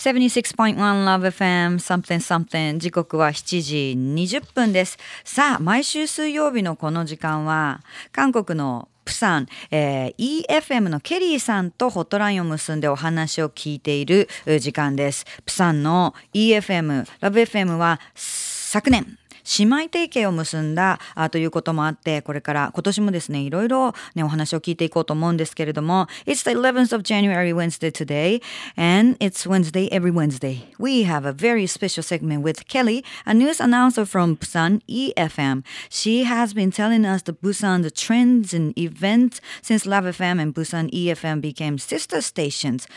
76.1 Love FM something something 時刻は7時20分です。さあ、毎週水曜日のこの時間は、韓国のプサン、えー、EFM のケリーさんとホットラインを結んでお話を聞いている時間です。プサンの EFM、ラブ FM は昨年、姉妹提携を結んだあということもあってこれから今年もですねいろいろねお話を聞いていこうと思うんですけれども It's the 11th of January Wednesday today and it's Wednesday every Wednesday we have a very special segment with Kelly a news announcer from Busan EFM she has been telling us the Busan the trends and events since Love FM and Busan EFM became sister stations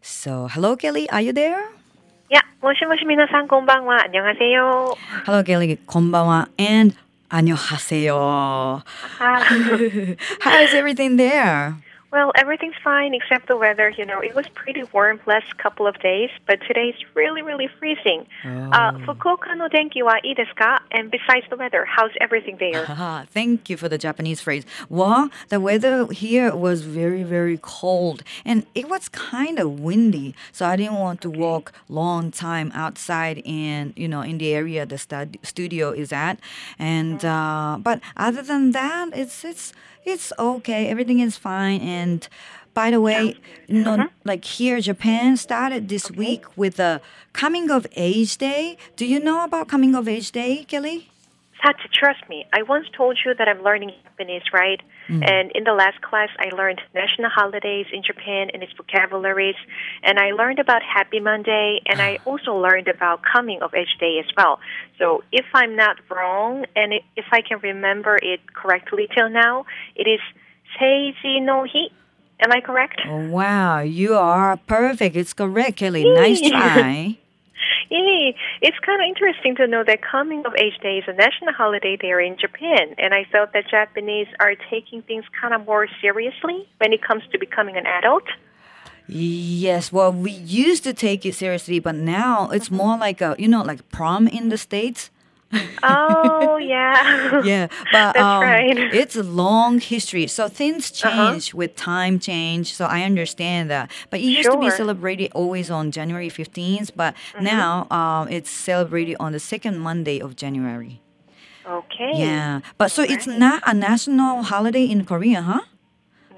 so hello Kelly are you there や、もしもし皆さんこんばんは。안녕하세 요。 Hello, Kelly. こんばんは。And 안녕하세 요. How is everything there? Well, everything's fine except the weather. You know, it was pretty warm last couple of days, but today it's really, really freezing. Uh, oh. Uh, Fukuoka no denki wa ii desu ka? And besides the weather, how's everything there? Thank you for the Japanese phrase. Well, the weather here was very, very cold, and it was kind of windy, so I didn't want to walk long time outside in, you know, in the area the stud- studio is at. And mm. uh, but other than that, it's it's it's okay. Everything is fine. And by the way, you know, mm-hmm. like here, Japan started this okay. week with a coming of age day. Do you know about coming of age day, Kelly? to trust me. I once told you that I'm learning Japanese, right? Mm. And in the last class, I learned national holidays in Japan and its vocabularies. And I learned about Happy Monday, and I also learned about Coming of Age Day as well. So if I'm not wrong, and if I can remember it correctly till now, it is Seijin no Hi. Am I correct? Oh, wow, you are perfect. It's correct, Kelly. Nice try. Yeah, it's kind of interesting to know that Coming of Age Day is a national holiday there in Japan, and I felt that Japanese are taking things kind of more seriously when it comes to becoming an adult. Yes, well, we used to take it seriously, but now it's more like a, you know, like prom in the States oh yeah. yeah, but um, right. it's a long history. So things uh-huh. change uh-huh. with time change. So I understand that. But it used sure. to be celebrated always on January 15th, but mm-hmm. now um, it's celebrated on the second Monday of January. Okay. Yeah, but so right. it's not a national holiday in Korea, huh?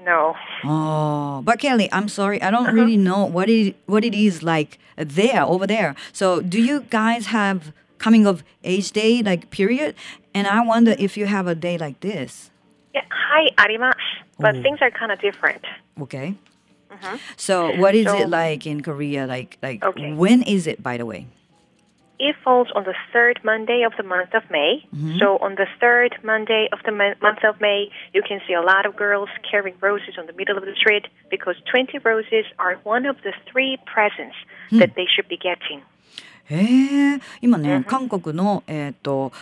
No. Oh, but Kelly, I'm sorry, I don't uh-huh. really know what it what it is like there over there. So, do you guys have coming of age day like period and i wonder if you have a day like this yeah hi arimasu but Ooh. things are kind of different okay mm-hmm. so what is so, it like in korea like like okay. when is it by the way it falls on the third Monday of the month of May. Mm-hmm. So on the third Monday of the month of May, you can see a lot of girls carrying roses on the middle of the street because 20 roses are one of the three presents hmm. that they should be getting. へえ。今ね、韓国の、えーと、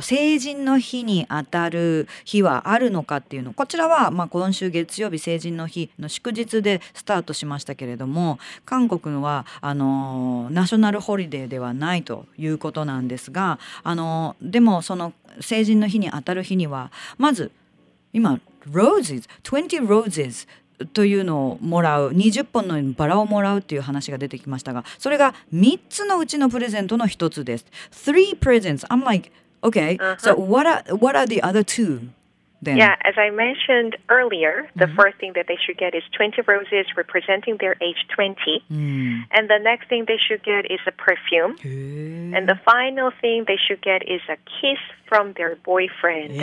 成人の日にあたる日はあるのかっていうのこちらは、まあ、今週月曜日成人の日の祝日でスタートしましたけれども韓国はあのナショナルホリデーではないということなんですがあのでもその成人の日にあたる日にはまず今 roses 20 roses というのをもらう20本のバラをもらうっていう話が出てきましたがそれが3つのうちのプレゼントの1つです。Three presents. I'm like, okay, uh-huh. so what are, what are the other two? Then. Yeah, as I mentioned earlier, the mm-hmm. first thing that they should get is 20 roses representing their age 20. Mm. And the next thing they should get is a perfume. And the final thing they should get is a kiss from their boyfriend.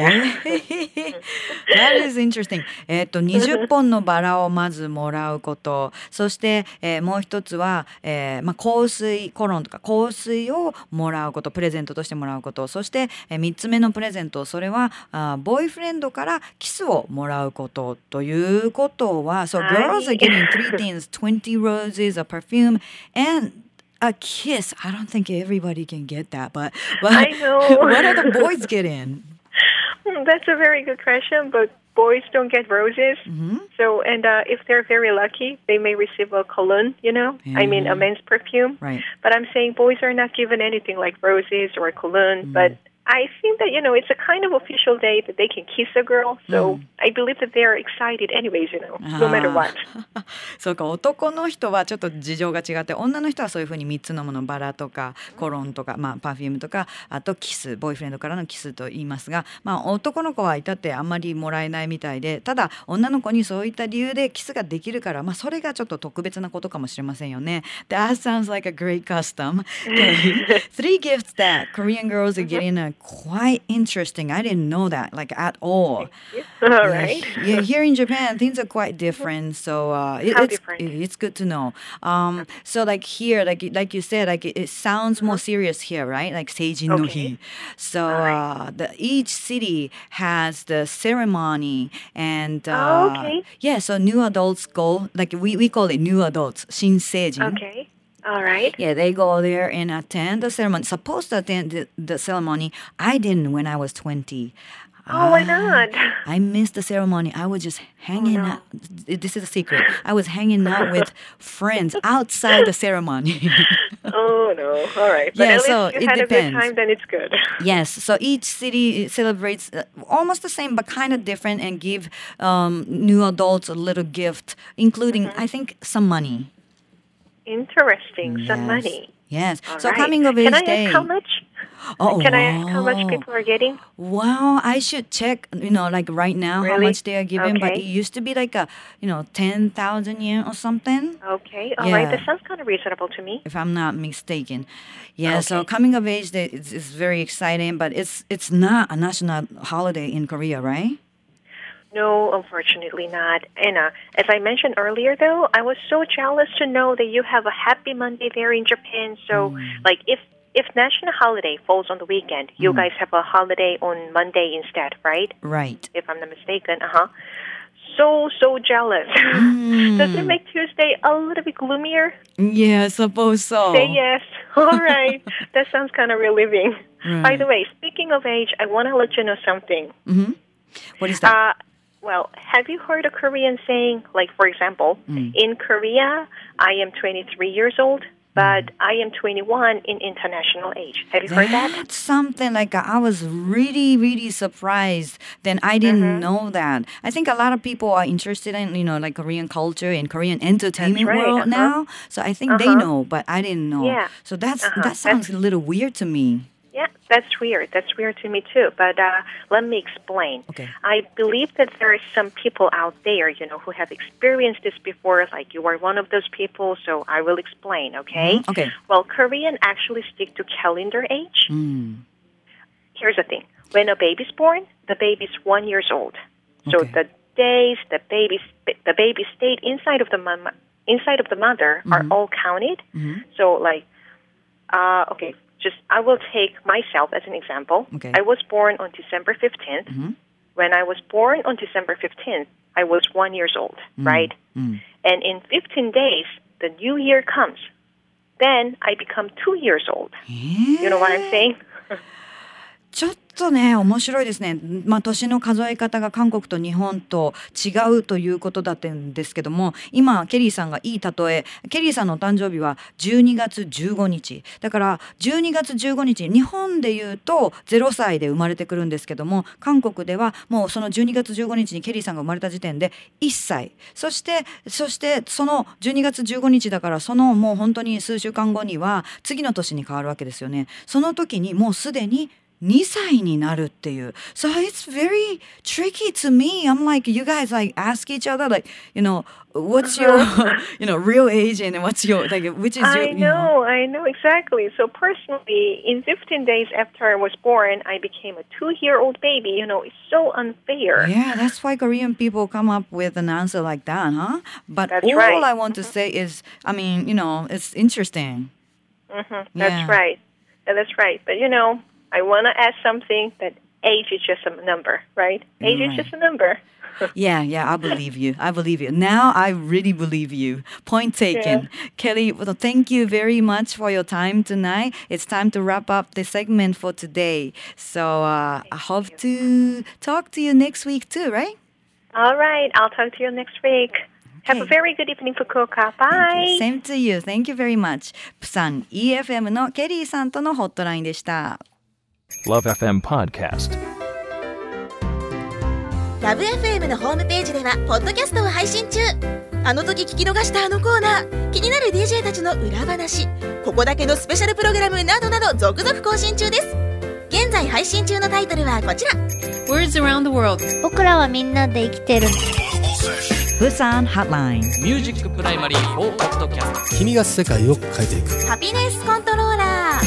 That is interesting. えっと20本のバラをまずもらうこと、そして、えー、もう一つは、えー、まあ香水コロンとか香水をもらうこと、プレゼントとしてもらうこと、そして、えー、3つ目のプレゼント、それはあボーイフレンドからキスをもらうことということは、so girls are getting three things, 20 roses, a perfume, and a kiss. I don't think everybody can get that, but, but I know. what are the boys getting? Hmm, that's a very good question, but boys don't get roses. Mm-hmm. So, and uh, if they're very lucky, they may receive a cologne, you know, I mean, a men's perfume. Right. But I'm saying boys are not given anything like roses or cologne, mm. but I think that you know it's a kind of official day that they can kiss a girl. So I believe that they're excited anyways. You know, no matter what. そうか男の人はちょっと事情が違って女の人はそういうふうに3つのものバラとかコロンとか、まあ、パフュームとかあとキスボーイフレンドからのキスと言いますが、まあ、男の子はいたってあんまりもらえないみたいでただ女の子にそういった理由でキスができるから、まあ、それがちょっと特別なことかもしれませんよね。That sounds like a great custom. Three gifts that Korean girls are getting are quite interesting. I didn't know that like at all. All Yeah, right. Yeah, here in Japan, things are quite different. So uh, it, How it's different? it's good to know. Um, so like here, like like you said, like it, it sounds more serious here, right? Like Seijin no Okay. Hi. So uh, the each city has the ceremony and uh, Oh, okay. yeah. So new adults go like we, we call it new adults, shin shinseijin. Okay. All right. Yeah, they go there and attend the ceremony. Supposed to attend the, the ceremony. I didn't when I was twenty. Oh, why Ah, not? I missed the ceremony. I was just hanging no. out. This is a secret. I was hanging out with friends outside the ceremony. Oh no. All right. But Yeah, at least so it depends. time. Then it's good. yes. So each city celebrates uh, almost the same, but kind of different, and give um, new adults a little gift, including Mm-hmm. I think some money. Interesting. Some money. Yes. All so right. coming of age Can I day. ask how much? Oh, Can I ask how much people are getting? Wow, I should check, you know, like right now how much they are giving, but it used to be like a, you know, 10,000 yen or something, Okay. All right. Yeah. That sounds kind of reasonable to me. if I'm not mistaken. Yeah, so coming of age day is, is very exciting, but it's it's not a national holiday in Korea, right? No, unfortunately not. Anna, uh, as I mentioned earlier, though, I was so jealous to know that you have a Happy Monday there in Japan. So, hmm. like, if if national holiday falls on the weekend, you hmm. guys have a holiday on Monday instead, right? Right. If I'm not mistaken. Uh huh. So so jealous. Does it hmm. make Tuesday a little bit gloomier? Yeah, I suppose so. Say yes. All right. that sounds kind of relieving. By the way, speaking of age, I want to let you know something. Mm-hmm. What is that? Uh, well, have you heard a Korean saying, like, for example, in Korea, I am 23 years old, but I am 21 in international age. Have you heard that? That's something like I was really, really surprised. Then I didn't Mm-hmm. know that. I think a lot of people are interested in you know like Korean culture and Korean entertainment right, world uh-huh. now. So I think they Uh-huh. know, but I didn't know. Yeah. So that's Uh-huh. that sounds a little weird to me. Yeah, that's weird. That's weird to me too. But uh, let me explain. Okay. I believe that there are some people out there, you know, who have experienced this before. Like you are one of those people, so I will explain. Okay. Mhm, okay. Well, Korean actually stick to calendar age. Mm. Here's the thing: when a baby's born, the baby's one years old. So Okay. the days the baby the baby stayed inside of the mom inside of the mother are Mm-hmm. all counted. So like, uh, okay, just I will take myself as an example. Okay. I was born on December 15th. Mhm. When I was born on December 15th, I was one years old, right? Mm. And in 15 days, the new year comes. Then I become two years old. You know what I'm saying? ちょっとね面白いですね、まあ、年の数え方が韓国と日本と違うということだったんですけども今ケリーさんがいい例え。ケリーさんのお誕生日は12月15日。だから12月15日日本でいうと0歳で生まれてくるんですけども韓国ではもうその12月15日にケリーさんが生まれた時点で1歳。そしてそしてその12月15日だからそのもう本当に数週間後には次の年に変わるわけですよね。その時にもうすでに2歳になるっていう。So it's very tricky to me. I'm like, you guys like ask each other like, you know, what's your, you know, real age and what's your, like, which is your, I you know. know, I know exactly. So personally, in 15 days after I was born, I became a two-year-old baby. You know, it's so unfair. Yeah, that's why Korean people come up with an answer like that, huh? But That's all right. I want to say is, I mean, you know, it's interesting. hmm Yeah. That's right. Yeah, that's right. But you know, I want to add something that age is just a number, right? Age Right. is just a number. Yeah, yeah, I believe you. I believe you. Now I really believe you. Point taken. Kelly, well, thank you very much for your time tonight. It's time to wrap up the segment for today. So uh, I hope to talk to you next week too, right? All right. I'll talk to you next week. Have a Okay. very good evening, Fukuoka. Bye. Same to you. Thank you very much. プサン EFM のケリーさんとのホットラインでした。 Love FM Podcast. ラブ f m のホームページではポッドキャストを配信中。あの時聞き逃したあのコーナー。気になる DJ たちの裏話。ここだけのスペシャルプログラムなどなど続々更新中です。現在配信中のタイトルはこちら。Words around the world. 僕らはみんなで生きてる。プサンハッラインミュージックプライマリー4ポッドキャスト君が世界を変えていく。ハピネスコントローラ